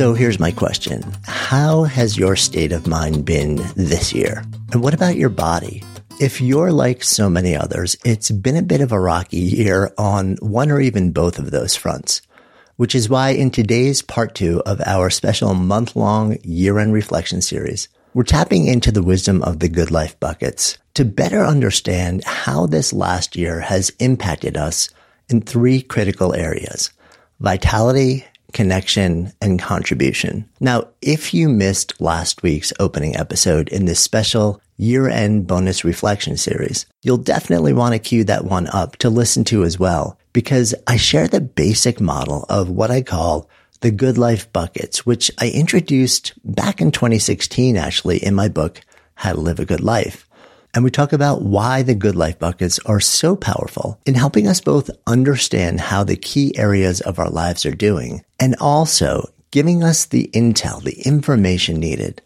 So here's my question How has your state of mind been this year? And what about your body? If you're like so many others, it's been a bit of a rocky year on one or even both of those fronts, which is why in today's part two of our special month long year end reflection series, we're tapping into the wisdom of the good life buckets to better understand how this last year has impacted us in three critical areas vitality, connection, and contribution. Now, if you missed last week's opening episode in this special year end bonus reflection series, you'll definitely want to cue that one up to listen to as well, because I share the basic model of what I call the good life buckets, which I introduced back in 2016, actually, in my book, How to Live a Good Life. And we talk about why the good life buckets are so powerful in helping us both understand how the key areas of our lives are doing and also giving us the intel, the information needed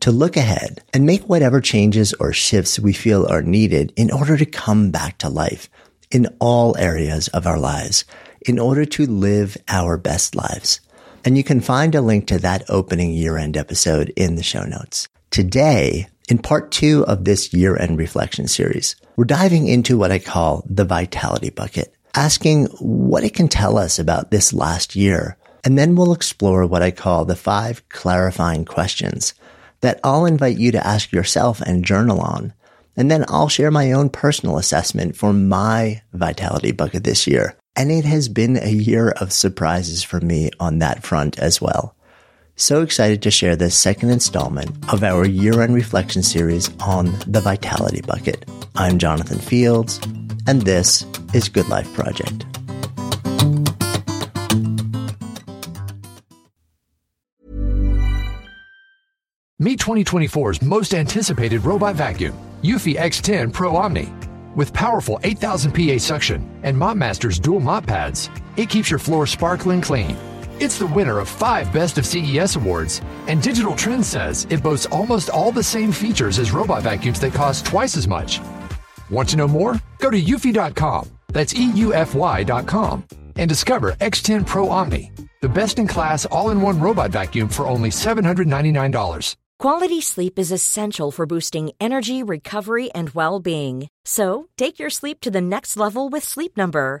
to look ahead and make whatever changes or shifts we feel are needed in order to come back to life in all areas of our lives in order to live our best lives. And you can find a link to that opening year end episode in the show notes. Today, in part two of this year end reflection series, we're diving into what I call the vitality bucket, asking what it can tell us about this last year. And then we'll explore what I call the five clarifying questions that I'll invite you to ask yourself and journal on. And then I'll share my own personal assessment for my vitality bucket this year. And it has been a year of surprises for me on that front as well. So excited to share this second installment of our year end reflection series on the Vitality Bucket. I'm Jonathan Fields, and this is Good Life Project. Meet 2024's most anticipated robot vacuum, Eufy X10 Pro Omni. With powerful 8000 PA suction and MopMaster's dual mop pads, it keeps your floor sparkling clean it's the winner of five Best of CES awards, and Digital Trends says it boasts almost all the same features as robot vacuums that cost twice as much. Want to know more? Go to eufy.com, that's EUFY.com, and discover X10 Pro Omni, the best in class all in one robot vacuum for only $799. Quality sleep is essential for boosting energy, recovery, and well being. So take your sleep to the next level with Sleep Number.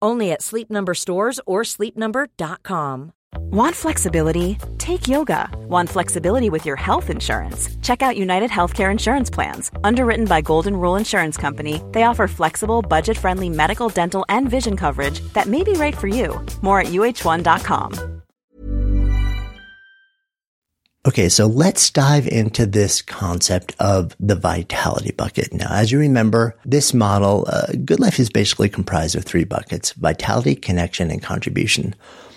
Only at Sleep Number stores or sleepnumber.com. Want flexibility? Take yoga. Want flexibility with your health insurance? Check out United Healthcare Insurance Plans. Underwritten by Golden Rule Insurance Company, they offer flexible, budget friendly medical, dental, and vision coverage that may be right for you. More at uh1.com. Okay, so let's dive into this concept of the vitality bucket. Now, as you remember, this model, uh, Good Life is basically comprised of three buckets, vitality, connection, and contribution.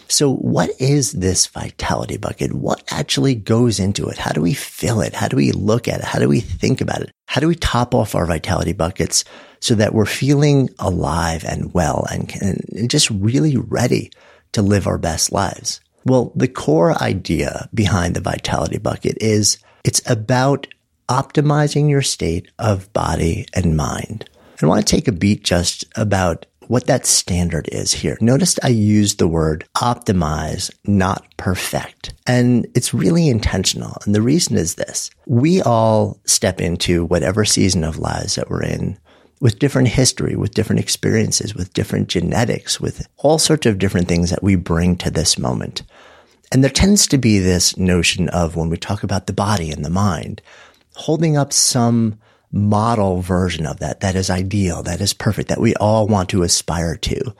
So what is this vitality bucket? What actually goes into it? How do we fill it? How do we look at it? How do we think about it? How do we top off our vitality buckets so that we're feeling alive and well and, and just really ready to live our best lives? Well, the core idea behind the vitality bucket is it's about optimizing your state of body and mind. I want to take a beat just about what that standard is here. Notice I used the word optimize, not perfect. And it's really intentional. And the reason is this. We all step into whatever season of lives that we're in with different history, with different experiences, with different genetics, with all sorts of different things that we bring to this moment. And there tends to be this notion of when we talk about the body and the mind, holding up some model version of that, that is ideal, that is perfect, that we all want to aspire to.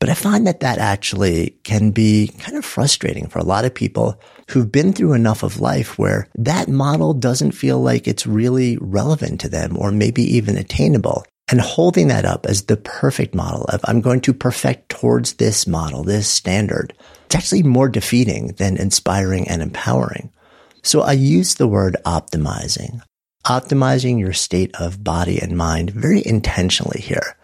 But I find that that actually can be kind of frustrating for a lot of people who've been through enough of life where that model doesn't feel like it's really relevant to them or maybe even attainable. And holding that up as the perfect model of I'm going to perfect towards this model, this standard, it's actually more defeating than inspiring and empowering. So I use the word optimizing, optimizing your state of body and mind very intentionally here.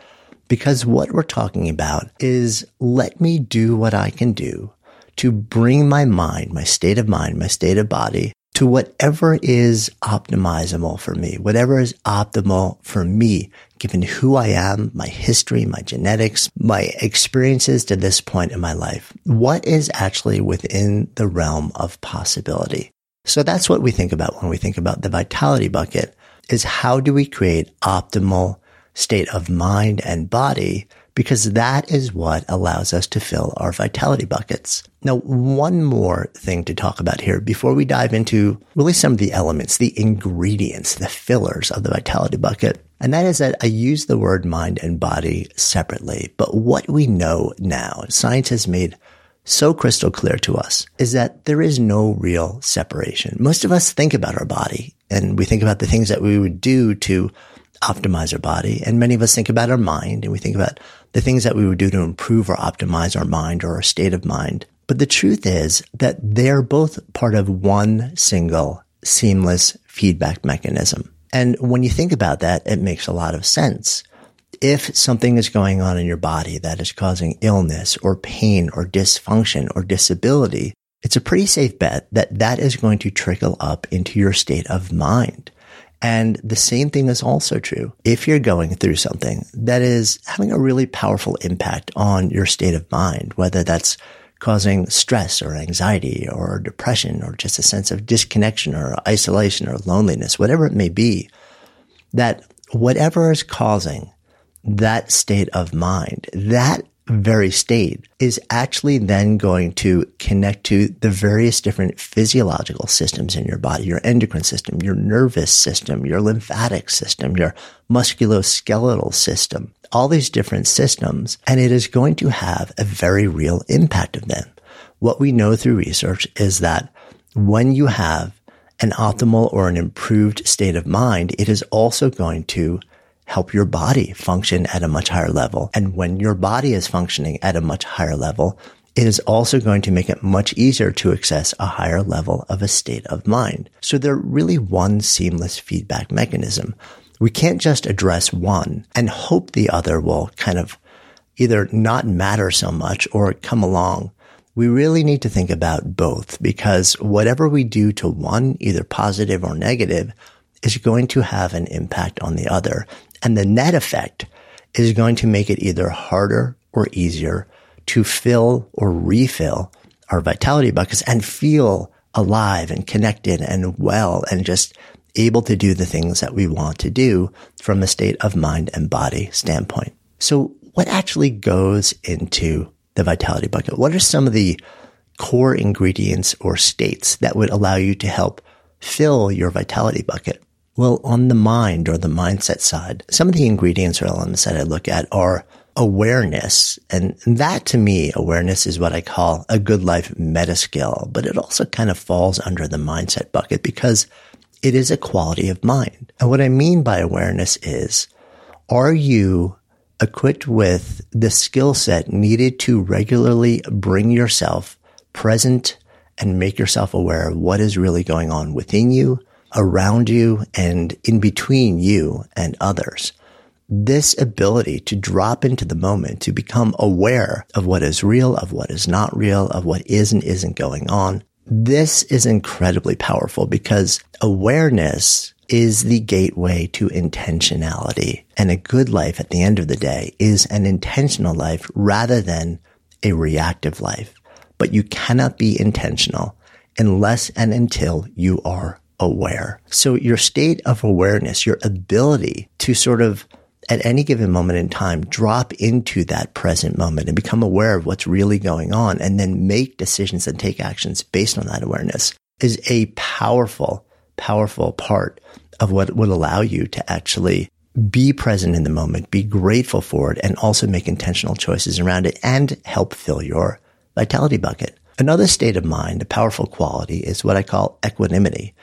Because what we're talking about is let me do what I can do to bring my mind, my state of mind, my state of body to whatever is optimizable for me, whatever is optimal for me, given who I am, my history, my genetics, my experiences to this point in my life. What is actually within the realm of possibility? So that's what we think about when we think about the vitality bucket is how do we create optimal state of mind and body because that is what allows us to fill our vitality buckets. Now, one more thing to talk about here before we dive into really some of the elements, the ingredients, the fillers of the vitality bucket. And that is that I use the word mind and body separately. But what we know now, science has made so crystal clear to us is that there is no real separation. Most of us think about our body and we think about the things that we would do to optimize our body. And many of us think about our mind and we think about the things that we would do to improve or optimize our mind or our state of mind. But the truth is that they're both part of one single seamless feedback mechanism. And when you think about that, it makes a lot of sense. If something is going on in your body that is causing illness or pain or dysfunction or disability, it's a pretty safe bet that that is going to trickle up into your state of mind. And the same thing is also true if you're going through something that is having a really powerful impact on your state of mind, whether that's causing stress or anxiety or depression or just a sense of disconnection or isolation or loneliness, whatever it may be, that whatever is causing that state of mind, that very state is actually then going to connect to the various different physiological systems in your body, your endocrine system, your nervous system, your lymphatic system, your musculoskeletal system, all these different systems. And it is going to have a very real impact of them. What we know through research is that when you have an optimal or an improved state of mind, it is also going to help your body function at a much higher level. And when your body is functioning at a much higher level, it is also going to make it much easier to access a higher level of a state of mind. So they're really one seamless feedback mechanism. We can't just address one and hope the other will kind of either not matter so much or come along. We really need to think about both because whatever we do to one, either positive or negative, is going to have an impact on the other. And the net effect is going to make it either harder or easier to fill or refill our vitality buckets and feel alive and connected and well and just able to do the things that we want to do from a state of mind and body standpoint. So what actually goes into the vitality bucket? What are some of the core ingredients or states that would allow you to help fill your vitality bucket? Well, on the mind or the mindset side, some of the ingredients or elements that I look at are awareness. And that to me, awareness is what I call a good life meta skill, but it also kind of falls under the mindset bucket because it is a quality of mind. And what I mean by awareness is, are you equipped with the skill set needed to regularly bring yourself present and make yourself aware of what is really going on within you, around you and in between you and others. This ability to drop into the moment, to become aware of what is real, of what is not real, of what is and isn't going on. This is incredibly powerful because awareness is the gateway to intentionality. And a good life at the end of the day is an intentional life rather than a reactive life. But you cannot be intentional unless and until you are aware. So your state of awareness, your ability to sort of at any given moment in time, drop into that present moment and become aware of what's really going on and then make decisions and take actions based on that awareness is a powerful, powerful part of what would allow you to actually be present in the moment, be grateful for it, and also make intentional choices around it and help fill your vitality bucket. Another state of mind, a powerful quality is what I call equanimity.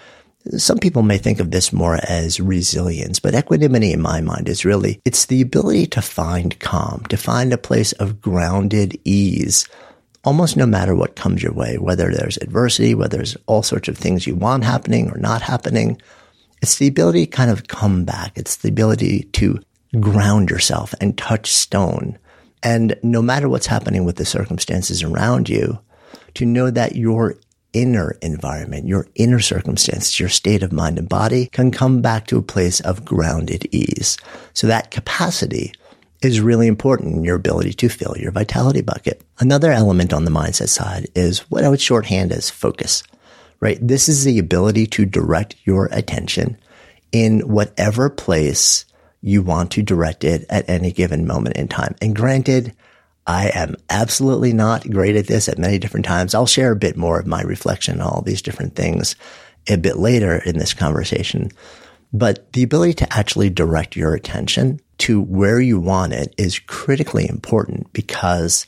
Some people may think of this more as resilience, but equanimity in my mind is really, it's the ability to find calm, to find a place of grounded ease almost no matter what comes your way, whether there's adversity, whether there's all sorts of things you want happening or not happening. It's the ability to kind of come back. It's the ability to ground yourself and touch stone. And no matter what's happening with the circumstances around you, to know that your inner environment, your inner circumstances, your state of mind and body can come back to a place of grounded ease. So that capacity is really important in your ability to fill your vitality bucket. Another element on the mindset side is what I would shorthand as focus, right? This is the ability to direct your attention in whatever place you want to direct it at any given moment in time. And granted, I am absolutely not great at this at many different times. I'll share a bit more of my reflection on all these different things a bit later in this conversation. But the ability to actually direct your attention to where you want it is critically important because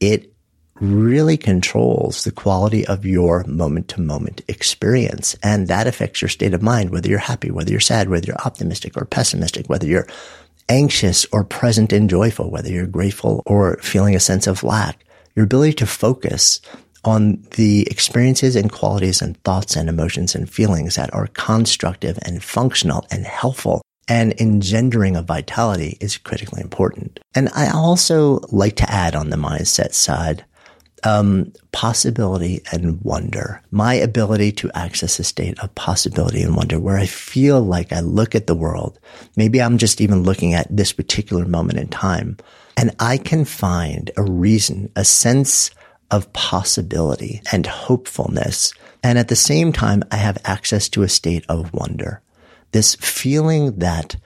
it really controls the quality of your moment to moment experience. And that affects your state of mind, whether you're happy, whether you're sad, whether you're optimistic or pessimistic, whether you're anxious or present and joyful, whether you're grateful or feeling a sense of lack. Your ability to focus on the experiences and qualities and thoughts and emotions and feelings that are constructive and functional and helpful and engendering of vitality is critically important. And I also like to add on the mindset side um, possibility and wonder. My ability to access a state of possibility and wonder where I feel like I look at the world. Maybe I'm just even looking at this particular moment in time and I can find a reason, a sense of possibility and hopefulness. And at the same time, I have access to a state of wonder. This feeling that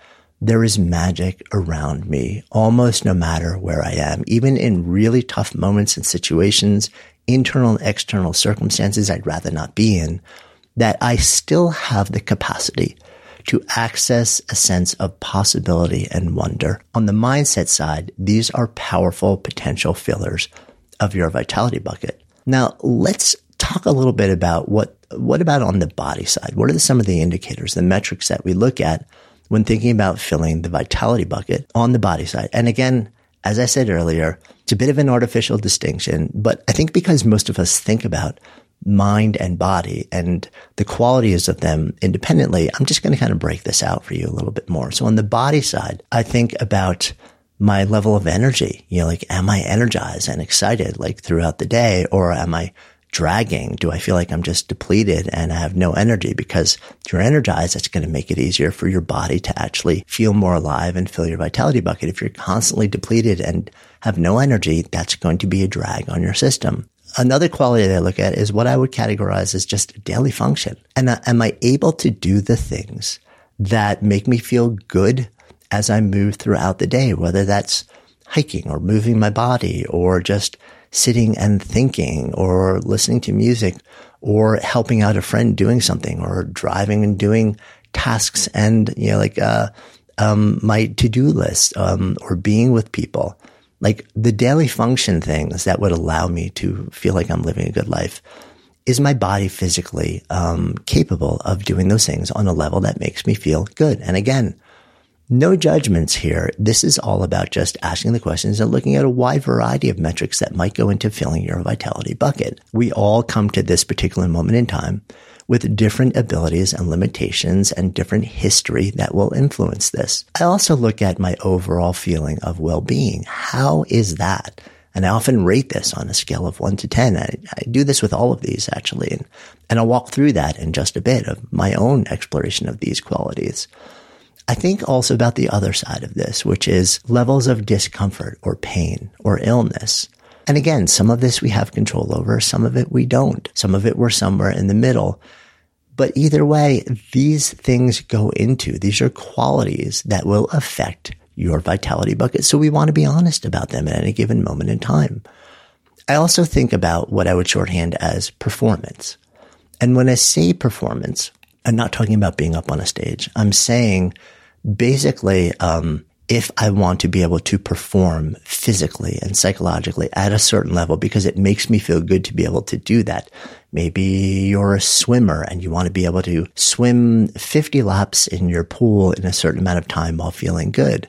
there is magic around me almost no matter where I am, even in really tough moments and situations, internal and external circumstances I'd rather not be in, that I still have the capacity to access a sense of possibility and wonder. On the mindset side, these are powerful potential fillers of your vitality bucket. Now let's talk a little bit about what, what about on the body side? What are some of the indicators, the metrics that we look at when thinking about filling the vitality bucket on the body side. And again, as I said earlier, it's a bit of an artificial distinction, but I think because most of us think about mind and body and the qualities of them independently, I'm just going to kind of break this out for you a little bit more. So on the body side, I think about my level of energy, you know, like, am I energized and excited like throughout the day or am I dragging? Do I feel like I'm just depleted and I have no energy? Because if you're energized, that's going to make it easier for your body to actually feel more alive and fill your vitality bucket. If you're constantly depleted and have no energy, that's going to be a drag on your system. Another quality that I look at is what I would categorize as just daily function. And am I able to do the things that make me feel good as I move throughout the day, whether that's hiking or moving my body or just sitting and thinking or listening to music or helping out a friend doing something or driving and doing tasks and, you know, like, uh, um, my to-do list, um, or being with people, like the daily function things that would allow me to feel like I'm living a good life. Is my body physically, um, capable of doing those things on a level that makes me feel good? And again, no judgments here. This is all about just asking the questions and looking at a wide variety of metrics that might go into filling your vitality bucket. We all come to this particular moment in time with different abilities and limitations and different history that will influence this. I also look at my overall feeling of well-being. How is that? And I often rate this on a scale of one to 10. I, I, do this with all of these actually. And, and I'll walk through that in just a bit of my own exploration of these qualities. I think also about the other side of this, which is levels of discomfort or pain or illness. And again, some of this we have control over, some of it we don't. Some of it we're somewhere in the middle. But either way, these things go into, these are qualities that will affect your vitality bucket. So we want to be honest about them at any given moment in time. I also think about what I would shorthand as performance. And when I say performance, I'm not talking about being up on a stage. I'm saying basically, um, if I want to be able to perform physically and psychologically at a certain level because it makes me feel good to be able to do that. Maybe you're a swimmer and you want to be able to swim 50 laps in your pool in a certain amount of time while feeling good.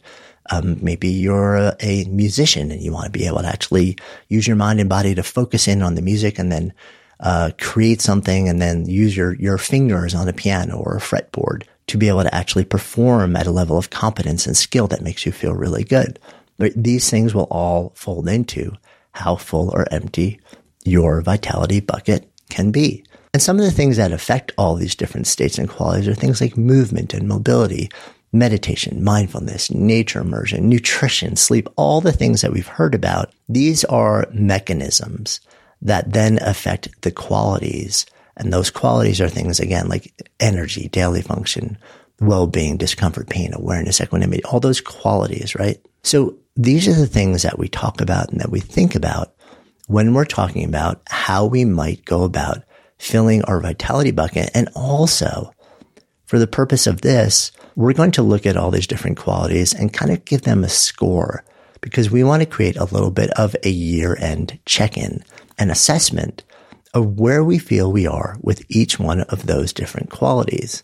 Um, maybe you're a, musician and you want to be able to actually use your mind and body to focus in on the music and then uh, create something and then use your your fingers on a piano or a fretboard to be able to actually perform at a level of competence and skill that makes you feel really good. These things will all fold into how full or empty your vitality bucket can be. And some of the things that affect all these different states and qualities are things like movement and mobility, meditation, mindfulness, nature immersion, nutrition, sleep, all the things that we've heard about. These are mechanisms that then affect the qualities. And those qualities are things again like energy, daily function, well-being, discomfort, pain, awareness, equanimity, all those qualities, right? So these are the things that we talk about and that we think about when we're talking about how we might go about filling our vitality bucket. And also for the purpose of this, we're going to look at all these different qualities and kind of give them a score because we want to create a little bit of a year end check in and assessment of where we feel we are with each one of those different qualities.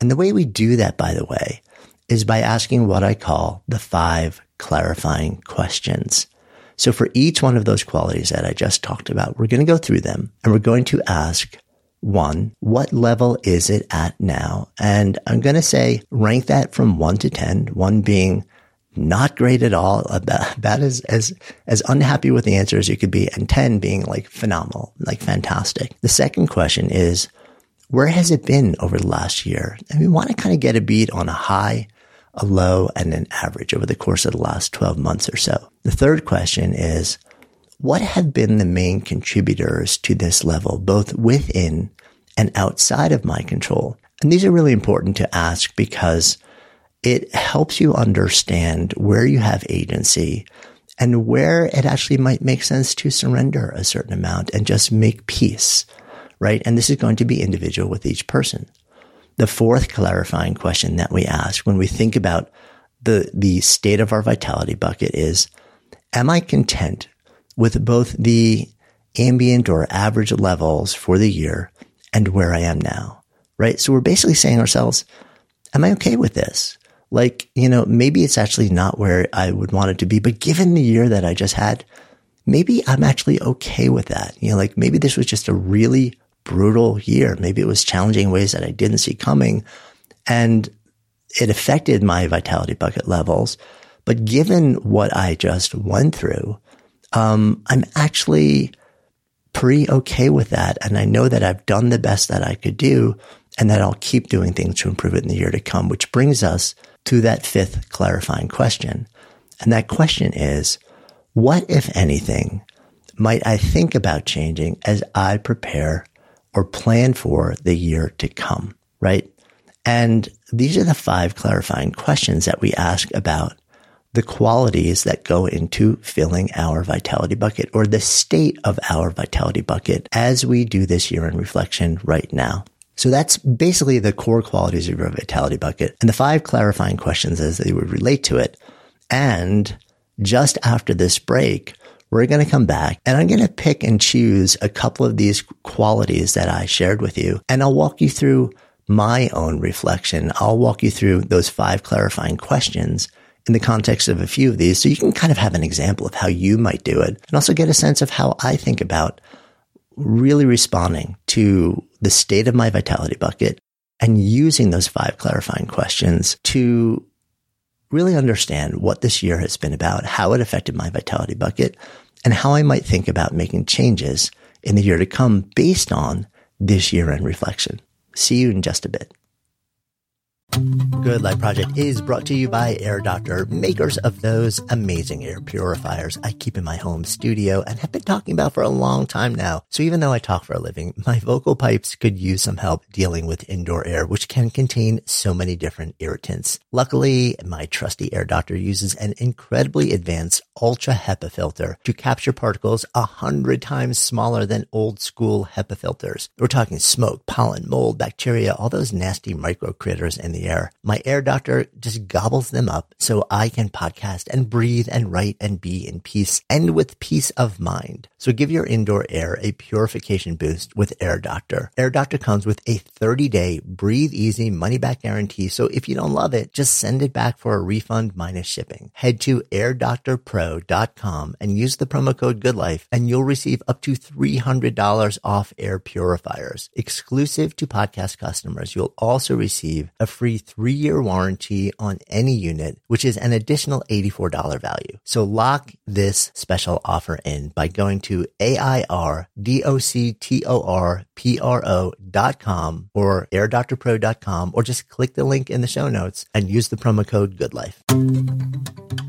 And the way we do that, by the way, is by asking what I call the five clarifying questions. So for each one of those qualities that I just talked about, we're going to go through them and we're going to ask one, what level is it at now? And I'm going to say rank that from one to 10, one being not great at all, about, about as, as, as unhappy with the answer as you could be, and 10 being like phenomenal, like fantastic. The second question is, where has it been over the last year? And we want to kind of get a beat on a high, a low, and an average over the course of the last 12 months or so. The third question is, what have been the main contributors to this level, both within and outside of my control? And these are really important to ask because it helps you understand where you have agency and where it actually might make sense to surrender a certain amount and just make peace, right? And this is going to be individual with each person. The fourth clarifying question that we ask when we think about the, the state of our vitality bucket is, am I content with both the ambient or average levels for the year and where I am now? Right. So we're basically saying ourselves, am I okay with this? Like, you know, maybe it's actually not where I would want it to be, but given the year that I just had, maybe I'm actually okay with that. You know, like maybe this was just a really brutal year. Maybe it was challenging ways that I didn't see coming and it affected my vitality bucket levels. But given what I just went through, um, I'm actually pretty okay with that. And I know that I've done the best that I could do and that I'll keep doing things to improve it in the year to come, which brings us to that fifth clarifying question. And that question is, what, if anything, might I think about changing as I prepare or plan for the year to come? Right. And these are the five clarifying questions that we ask about the qualities that go into filling our vitality bucket or the state of our vitality bucket as we do this year in reflection right now. So that's basically the core qualities of your vitality bucket and the five clarifying questions as they would relate to it. And just after this break, we're going to come back and I'm going to pick and choose a couple of these qualities that I shared with you and I'll walk you through my own reflection. I'll walk you through those five clarifying questions in the context of a few of these so you can kind of have an example of how you might do it and also get a sense of how I think about really responding to the state of my vitality bucket and using those five clarifying questions to really understand what this year has been about, how it affected my vitality bucket, and how I might think about making changes in the year to come based on this year in reflection. See you in just a bit. Good Life Project is brought to you by Air Doctor, makers of those amazing air purifiers I keep in my home studio and have been talking about for a long time now. So even though I talk for a living, my vocal pipes could use some help dealing with indoor air, which can contain so many different irritants. Luckily, my trusty Air Doctor uses an incredibly advanced ultra HEPA filter to capture particles a hundred times smaller than old school HEPA filters. We're talking smoke, pollen, mold, bacteria, all those nasty micro critters in the air. My air doctor just gobbles them up so I can podcast and breathe and write and be in peace and with peace of mind. So give your indoor air a purification boost with Air Doctor. Air Doctor comes with a 30 day breathe easy money back guarantee. So if you don't love it, just send it back for a refund minus shipping. Head to airdoctorpro.com and use the promo code GoodLife and you'll receive up to $300 off air purifiers. Exclusive to podcast customers, you'll also receive a free three year warranty on any unit, which is an additional $84 value. So lock this special offer in by going to A-I-R-D-O-C-T-O-R-P-R-O.com or airdoctorpro.com or just click the link in the show notes and use the promo code GoodLife.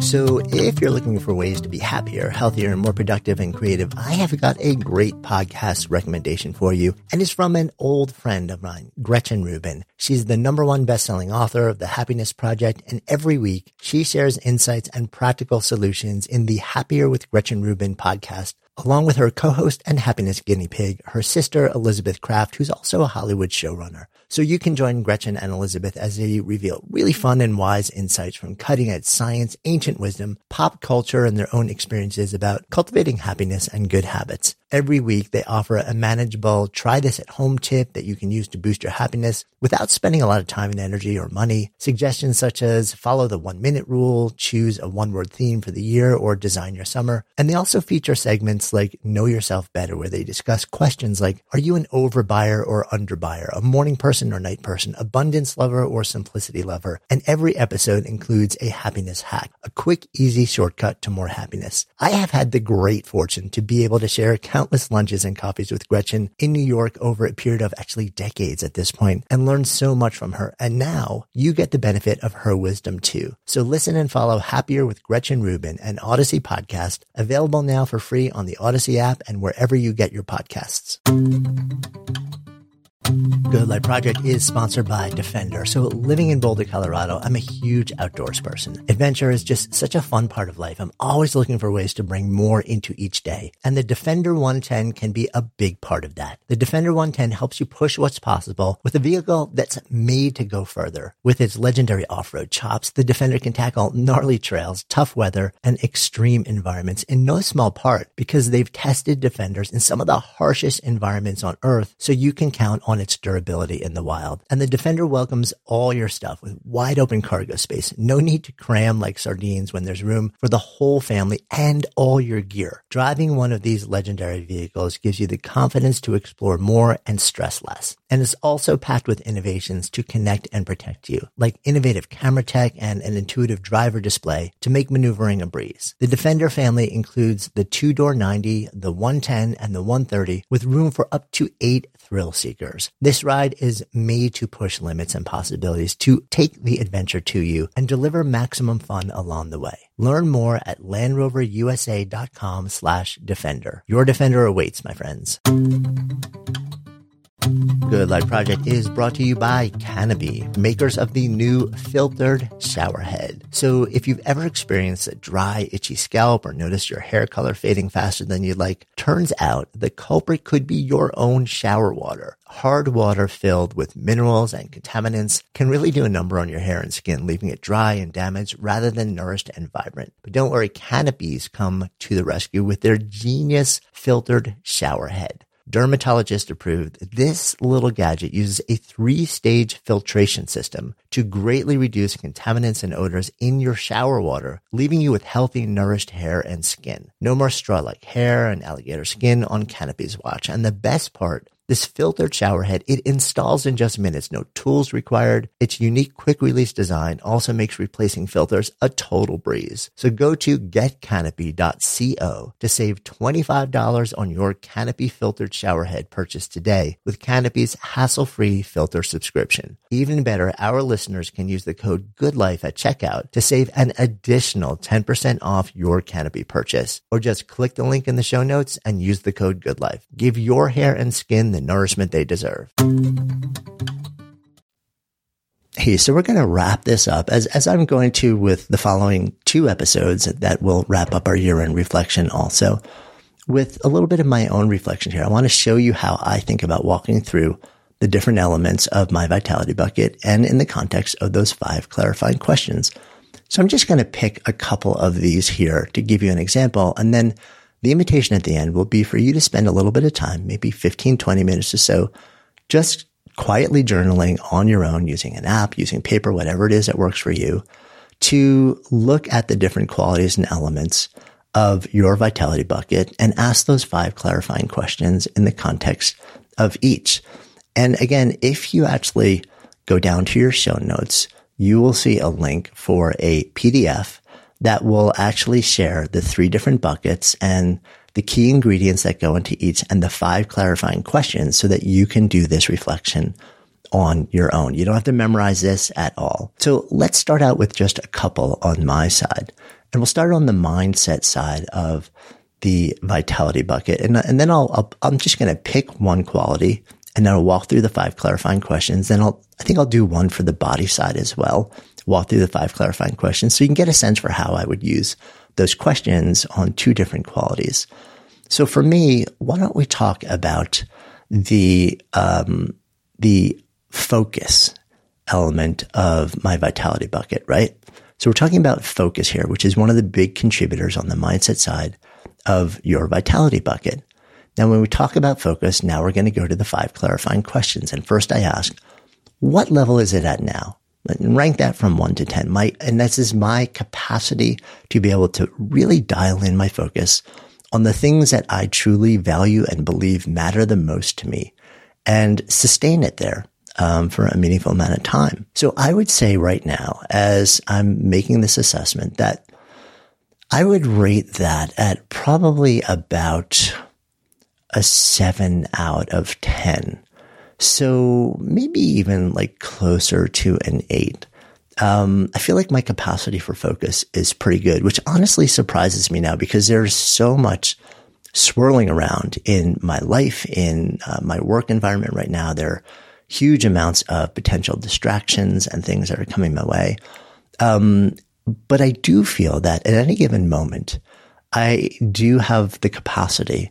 So, if you're looking for ways to be happier, healthier, and more productive and creative, I have got a great podcast recommendation for you. And it's from an old friend of mine, Gretchen Rubin. She's the number one best-selling author of The Happiness Project. And every week she shares insights and practical solutions in the Happier with Gretchen Rubin podcast along with her co-host and happiness guinea pig, her sister Elizabeth Craft, who's also a Hollywood showrunner. So you can join Gretchen and Elizabeth as they reveal really fun and wise insights from cutting edge science, ancient wisdom, pop culture, and their own experiences about cultivating happiness and good habits. Every week they offer a manageable try this at home tip that you can use to boost your happiness without spending a lot of time and energy or money. Suggestions such as follow the one minute rule, choose a one word theme for the year, or design your summer. And they also feature segments like know yourself better where they discuss questions like, are you an overbuyer or underbuyer, a morning person or night person, abundance lover or simplicity lover? And every episode includes a happiness hack, a quick, easy shortcut to more happiness. I have had the great fortune to be able to share countless lunches and coffees with Gretchen in New York over a period of actually decades at this point and learned so much from her. And now you get the benefit of her wisdom too. So listen and follow Happier with Gretchen Rubin, an Odyssey podcast available now for free on the Odyssey app and wherever you get your podcasts. Good Life Project is sponsored by Defender. So living in Boulder, Colorado, I'm a huge outdoors person. Adventure is just such a fun part of life. I'm always looking for ways to bring more into each day. And the Defender 110 can be a big part of that. The Defender 110 helps you push what's possible with a vehicle that's made to go further. With its legendary off-road chops, the Defender can tackle gnarly trails, tough weather, and extreme environments in no small part because they've tested Defenders in some of the harshest environments on earth so you can count on its durability in the wild. And the Defender welcomes all your stuff with wide open cargo space. No need to cram like sardines when there's room for the whole family and all your gear. Driving one of these legendary vehicles gives you the confidence to explore more and stress less. And it's also packed with innovations to connect and protect you, like innovative camera tech and an intuitive driver display to make maneuvering a breeze. The Defender family includes the two-door 90, the 110, and the 130 with room for up to eight thrill seekers. This ride is made to push limits and possibilities to take the adventure to you and deliver maximum fun along the way. Learn more at LandRoverUSA.com slash Defender. Your Defender awaits, my friends. Good Life Project is brought to you by Canopy, makers of the new filtered shower head. So if you've ever experienced a dry, itchy scalp or noticed your hair color fading faster than you'd like, turns out the culprit could be your own shower water. Hard water filled with minerals and contaminants can really do a number on your hair and skin, leaving it dry and damaged rather than nourished and vibrant. But don't worry, Canopies come to the rescue with their genius filtered shower head dermatologist approved, this little gadget uses a three stage filtration system to greatly reduce contaminants and odors in your shower water, leaving you with healthy, nourished hair and skin. No more straw like hair and alligator skin on Canopy's watch. And the best part, this filtered shower head, it installs in just minutes, no tools required. Its unique quick release design also makes replacing filters a total breeze. So go to getcanopy.co to save $25 on your Canopy filtered shower head purchase today with Canopy's hassle-free filter subscription. Even better, our listeners can use the code GOODLIFE at checkout to save an additional 10% off your Canopy purchase. Or just click the link in the show notes and use the code GOODLIFE. Give your hair and skin the nourishment they deserve. Hey so we're going to wrap this up as, as I'm going to with the following two episodes that will wrap up our year end reflection also with a little bit of my own reflection here. I want to show you how I think about walking through the different elements of my vitality bucket and in the context of those five clarifying questions. So I'm just going to pick a couple of these here to give you an example. And then the invitation at the end will be for you to spend a little bit of time, maybe 15, 20 minutes or so, just quietly journaling on your own using an app, using paper, whatever it is that works for you to look at the different qualities and elements of your vitality bucket and ask those five clarifying questions in the context of each. And again, if you actually go down to your show notes, you will see a link for a PDF that will actually share the three different buckets and the key ingredients that go into each and the five clarifying questions so that you can do this reflection on your own. You don't have to memorize this at all. So let's start out with just a couple on my side. And we'll start on the mindset side of the vitality bucket. And, and then I'll, i am just going to pick one quality and then I'll walk through the five clarifying questions. Then I'll, I think I'll do one for the body side as well. Walk through the five clarifying questions so you can get a sense for how I would use those questions on two different qualities. So for me, why don't we talk about the, um, the focus element of my vitality bucket, right? So we're talking about focus here, which is one of the big contributors on the mindset side of your vitality bucket. Now, when we talk about focus, now we're going to go to the five clarifying questions. And first I ask, what level is it at now? Rank that from one to 10. My, and this is my capacity to be able to really dial in my focus on the things that I truly value and believe matter the most to me and sustain it there um, for a meaningful amount of time. So I would say right now, as I'm making this assessment, that I would rate that at probably about a seven out of 10. So maybe even like closer to an eight. Um, I feel like my capacity for focus is pretty good, which honestly surprises me now because there's so much swirling around in my life, in uh, my work environment right now. There are huge amounts of potential distractions and things that are coming my way. Um, but I do feel that at any given moment, I do have the capacity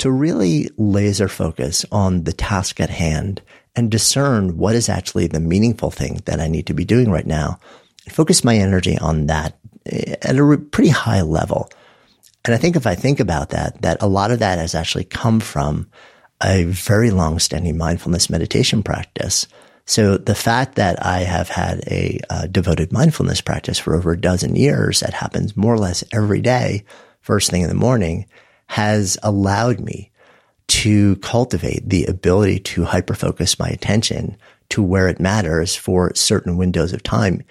to really laser focus on the task at hand and discern what is actually the meaningful thing that I need to be doing right now focus my energy on that eh, at a pretty high level. And I think if I think about that, that a lot of that has actually come from a very long standing mindfulness meditation practice. So the fact that I have had a uh, devoted mindfulness practice for over a dozen years that happens more or less every day, first thing in the morning, has allowed me to cultivate the ability to hyperfocus my attention to where it matters for certain windows of time,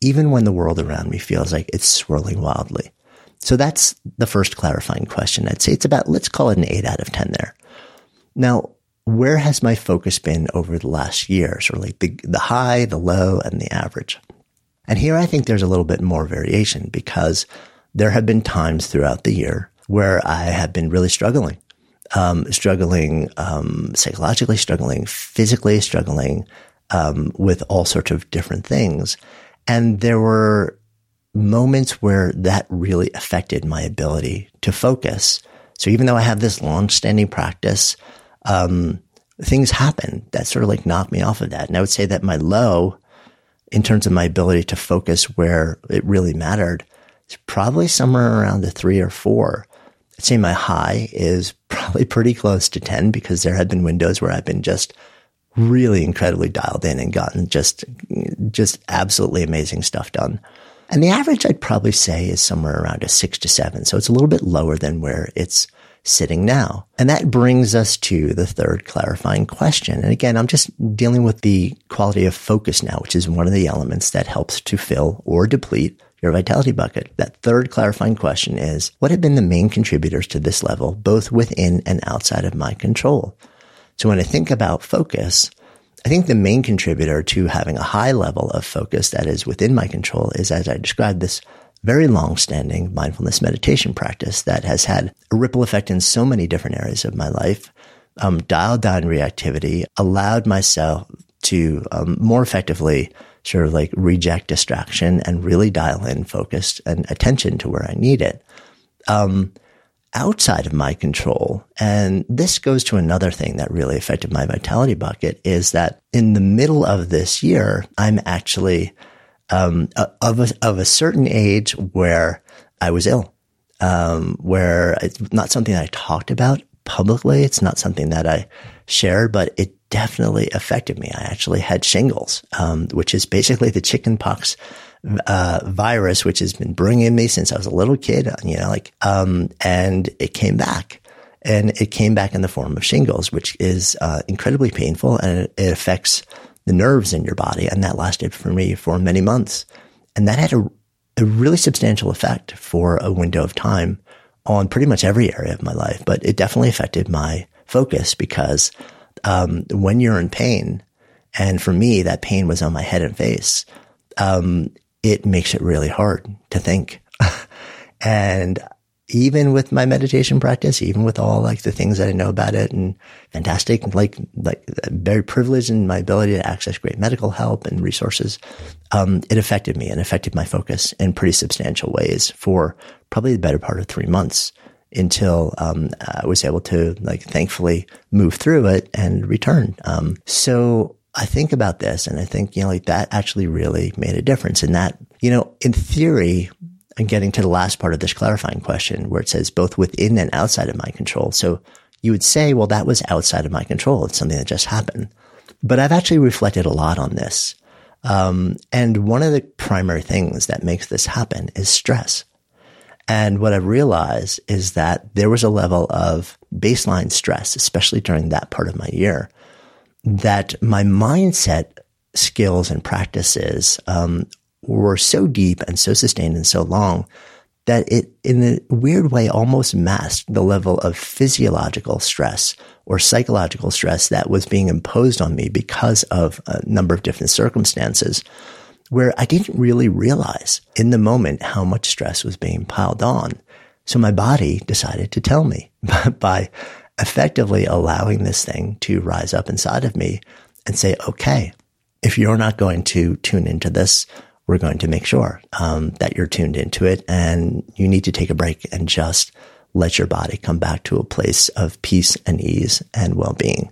even when the world around me feels like it's swirling wildly. So that's the first clarifying question. I'd say it's about, let's call it an eight out of 10 there. Now, where has my focus been over the last year? Sort of like the, the high, the low, and the average. And here I think there's a little bit more variation because there have been times throughout the year where I have been really struggling, um, struggling um, psychologically, struggling physically, struggling um, with all sorts of different things. And there were moments where that really affected my ability to focus. So even though I have this long-standing practice um, things happen that sort of like knock me off of that. And I would say that my low, in terms of my ability to focus where it really mattered, is probably somewhere around the three or four. I'd say my high is probably pretty close to 10 because there have been windows where I've been just really incredibly dialed in and gotten just, just absolutely amazing stuff done. And the average I'd probably say is somewhere around a six to seven. So it's a little bit lower than where it's sitting now. And that brings us to the third clarifying question. And again, I'm just dealing with the quality of focus now, which is one of the elements that helps to fill or deplete your vitality bucket. That third clarifying question is, what have been the main contributors to this level, both within and outside of my control? So when I think about focus, I think the main contributor to having a high level of focus that is within my control is, as I described, this very long standing mindfulness meditation practice that has had a ripple effect in so many different areas of my life, um, dialed down reactivity, allowed myself to um, more effectively sort of like reject distraction and really dial in focus and attention to where I need it. Um, outside of my control. And this goes to another thing that really affected my vitality bucket is that in the middle of this year, I'm actually um, of a, of a certain age where I was ill, um, where it's not something I talked about publicly. It's not something that I shared, but it definitely affected me. I actually had shingles, um, which is basically the chickenpox uh, virus, which has been bringing me since I was a little kid, you know, like, um, and it came back and it came back in the form of shingles, which is, uh, incredibly painful and it, it, affects the nerves in your body. And that lasted for me for many months. And that had a, a really substantial effect for a window of time on pretty much every area of my life, but it definitely affected my focus because, um, when you're in pain, and for me, that pain was on my head and face. Um, it makes it really hard to think. and even with my meditation practice, even with all like the things that I know about it and fantastic, like, like very privileged in my ability to access great medical help and resources, um, it affected me and affected my focus in pretty substantial ways for probably the better part of three months until um, I was able to like thankfully move through it and return. Um, so I think about this and I think, you know, like that actually really made a difference in that, you know, in theory, I'm getting to the last part of this clarifying question where it says both within and outside of my control. So you would say, well, that was outside of my control. It's something that just happened. But I've actually reflected a lot on this. Um, and one of the primary things that makes this happen is stress. And what I've realized is that there was a level of baseline stress, especially during that part of my year, that my mindset skills and practices um, were so deep and so sustained and so long that it, in a weird way, almost masked the level of physiological stress or psychological stress that was being imposed on me because of a number of different circumstances where I didn't really realize in the moment how much stress was being piled on. So my body decided to tell me by effectively allowing this thing to rise up inside of me and say, okay, if you're not going to tune into this, we're going to make sure um, that you're tuned into it and you need to take a break and just let your body come back to a place of peace and ease and well-being.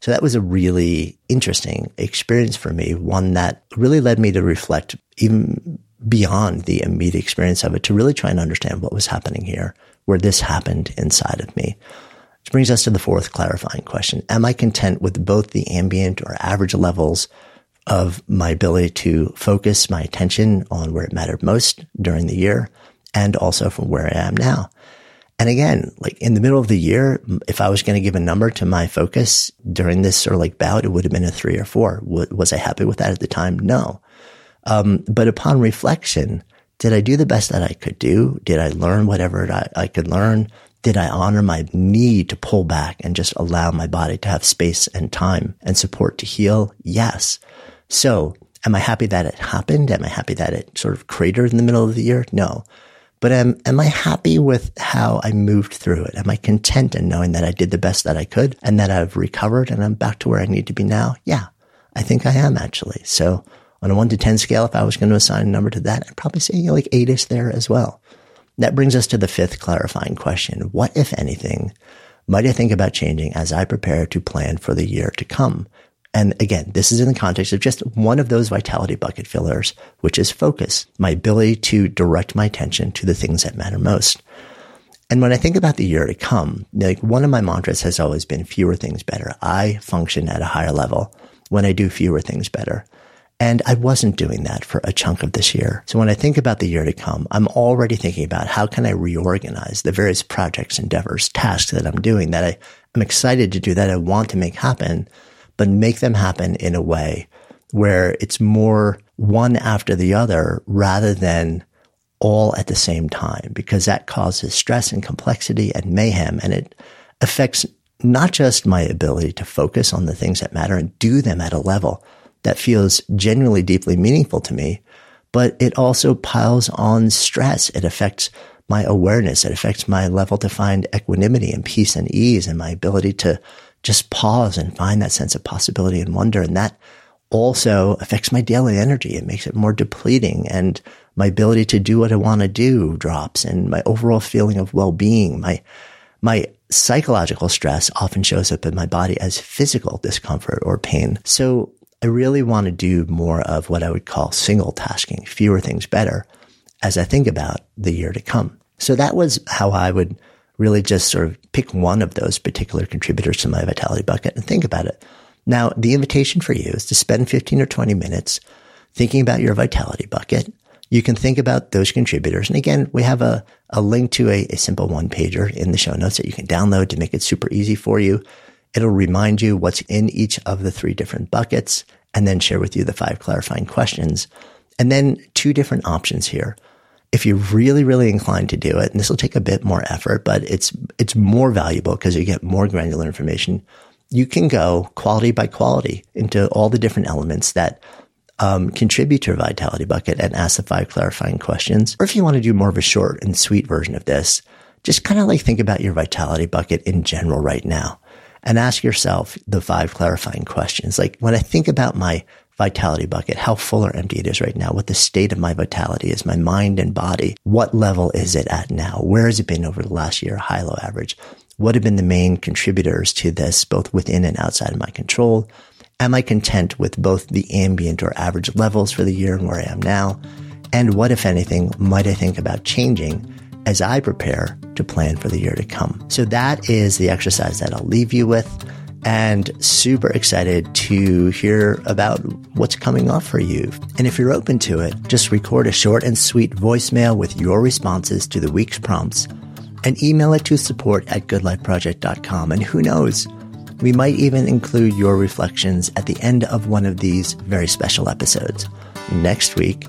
So that was a really interesting experience for me, one that really led me to reflect even beyond the immediate experience of it to really try and understand what was happening here, where this happened inside of me. Which brings us to the fourth clarifying question. Am I content with both the ambient or average levels of my ability to focus my attention on where it mattered most during the year and also from where I am now? And again, like in the middle of the year, if I was going to give a number to my focus during this sort of like bout, it would have been a three or four. Was I happy with that at the time? No. Um, but upon reflection, did I do the best that I could do? Did I learn whatever I, I could learn? did I honor my need to pull back and just allow my body to have space and time and support to heal? Yes. So am I happy that it happened? Am I happy that it sort of cratered in the middle of the year? No. But am, am I happy with how I moved through it? Am I content in knowing that I did the best that I could and that I've recovered and I'm back to where I need to be now? Yeah, I think I am actually. So on a one to 10 scale, if I was going to assign a number to that, I'd probably say you know, like eight is there as well. That brings us to the fifth clarifying question. What, if anything, might I think about changing as I prepare to plan for the year to come? And again, this is in the context of just one of those vitality bucket fillers, which is focus, my ability to direct my attention to the things that matter most. And when I think about the year to come, like one of my mantras has always been fewer things better. I function at a higher level when I do fewer things better. And I wasn't doing that for a chunk of this year. So when I think about the year to come, I'm already thinking about how can I reorganize the various projects, endeavors, tasks that I'm doing that I, am excited to do that I want to make happen, but make them happen in a way where it's more one after the other rather than all at the same time, because that causes stress and complexity and mayhem. And it affects not just my ability to focus on the things that matter and do them at a level that feels genuinely deeply meaningful to me, but it also piles on stress. It affects my awareness. It affects my level to find equanimity and peace and ease and my ability to just pause and find that sense of possibility and wonder. And that also affects my daily energy. It makes it more depleting and my ability to do what I want to do drops and my overall feeling of well-being, my, my psychological stress often shows up in my body as physical discomfort or pain. So I really want to do more of what I would call single tasking, fewer things better as I think about the year to come. So that was how I would really just sort of pick one of those particular contributors to my vitality bucket and think about it. Now, the invitation for you is to spend 15 or 20 minutes thinking about your vitality bucket. You can think about those contributors. And again, we have a, a link to a, a simple one pager in the show notes that you can download to make it super easy for you. It'll remind you what's in each of the three different buckets and then share with you the five clarifying questions. And then two different options here if you're really, really inclined to do it, and this will take a bit more effort, but it's, it's more valuable because you get more granular information. You can go quality by quality into all the different elements that um, contribute to your vitality bucket and ask the five clarifying questions. Or if you want to do more of a short and sweet version of this, just kind of like think about your vitality bucket in general right now and ask yourself the five clarifying questions. Like when I think about my vitality bucket, how full or empty it is right now, what the state of my vitality is, my mind and body. What level is it at now? Where has it been over the last year, high, low, average? What have been the main contributors to this, both within and outside of my control? Am I content with both the ambient or average levels for the year and where I am now? And what, if anything, might I think about changing as I prepare to plan for the year to come? So that is the exercise that I'll leave you with and super excited to hear about what's coming up for you. And if you're open to it, just record a short and sweet voicemail with your responses to the week's prompts and email it to support at goodlifeproject.com. And who knows, we might even include your reflections at the end of one of these very special episodes. Next week,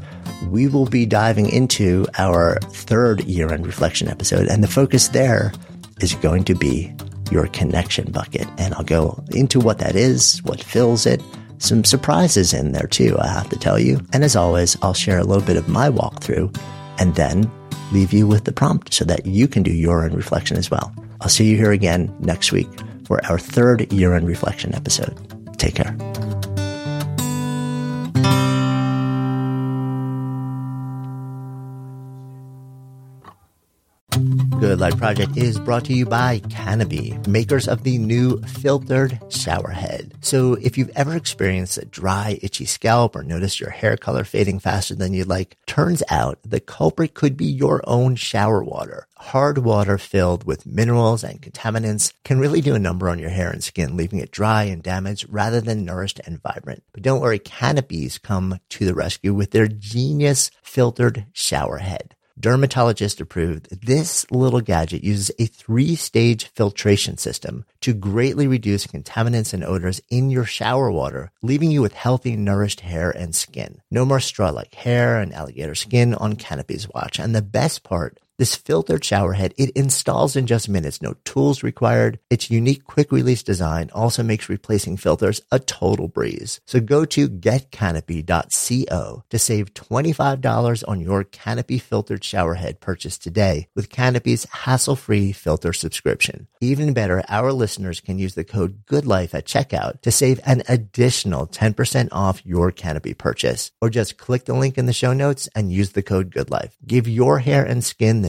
we will be diving into our third year end reflection episode, and the focus there is going to be your connection bucket. And I'll go into what that is, what fills it, some surprises in there too, I have to tell you. And as always, I'll share a little bit of my walkthrough and then leave you with the prompt so that you can do your own reflection as well. I'll see you here again next week for our third year end reflection episode. Take care. Good Life Project is brought to you by Canopy, makers of the new filtered shower head. So if you've ever experienced a dry, itchy scalp or noticed your hair color fading faster than you'd like, turns out the culprit could be your own shower water. Hard water filled with minerals and contaminants can really do a number on your hair and skin, leaving it dry and damaged rather than nourished and vibrant. But don't worry, Canopy's come to the rescue with their genius filtered shower head dermatologist approved, this little gadget uses a three stage filtration system to greatly reduce contaminants and odors in your shower water, leaving you with healthy, nourished hair and skin. No more straw like hair and alligator skin on Canopy's watch. And the best part, this filtered shower head, it installs in just minutes, no tools required. Its unique quick release design also makes replacing filters a total breeze. So go to getcanopy.co to save $25 on your Canopy filtered shower head purchase today with Canopy's hassle-free filter subscription. Even better, our listeners can use the code GOODLIFE at checkout to save an additional 10% off your Canopy purchase. Or just click the link in the show notes and use the code GOODLIFE. Give your hair and skin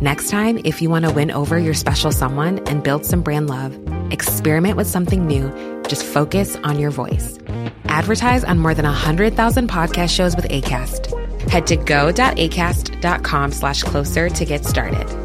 Next time, if you want to win over your special someone and build some brand love, experiment with something new. Just focus on your voice. Advertise on more than 100,000 podcast shows with ACAST. Head to go.acast.com slash closer to get started.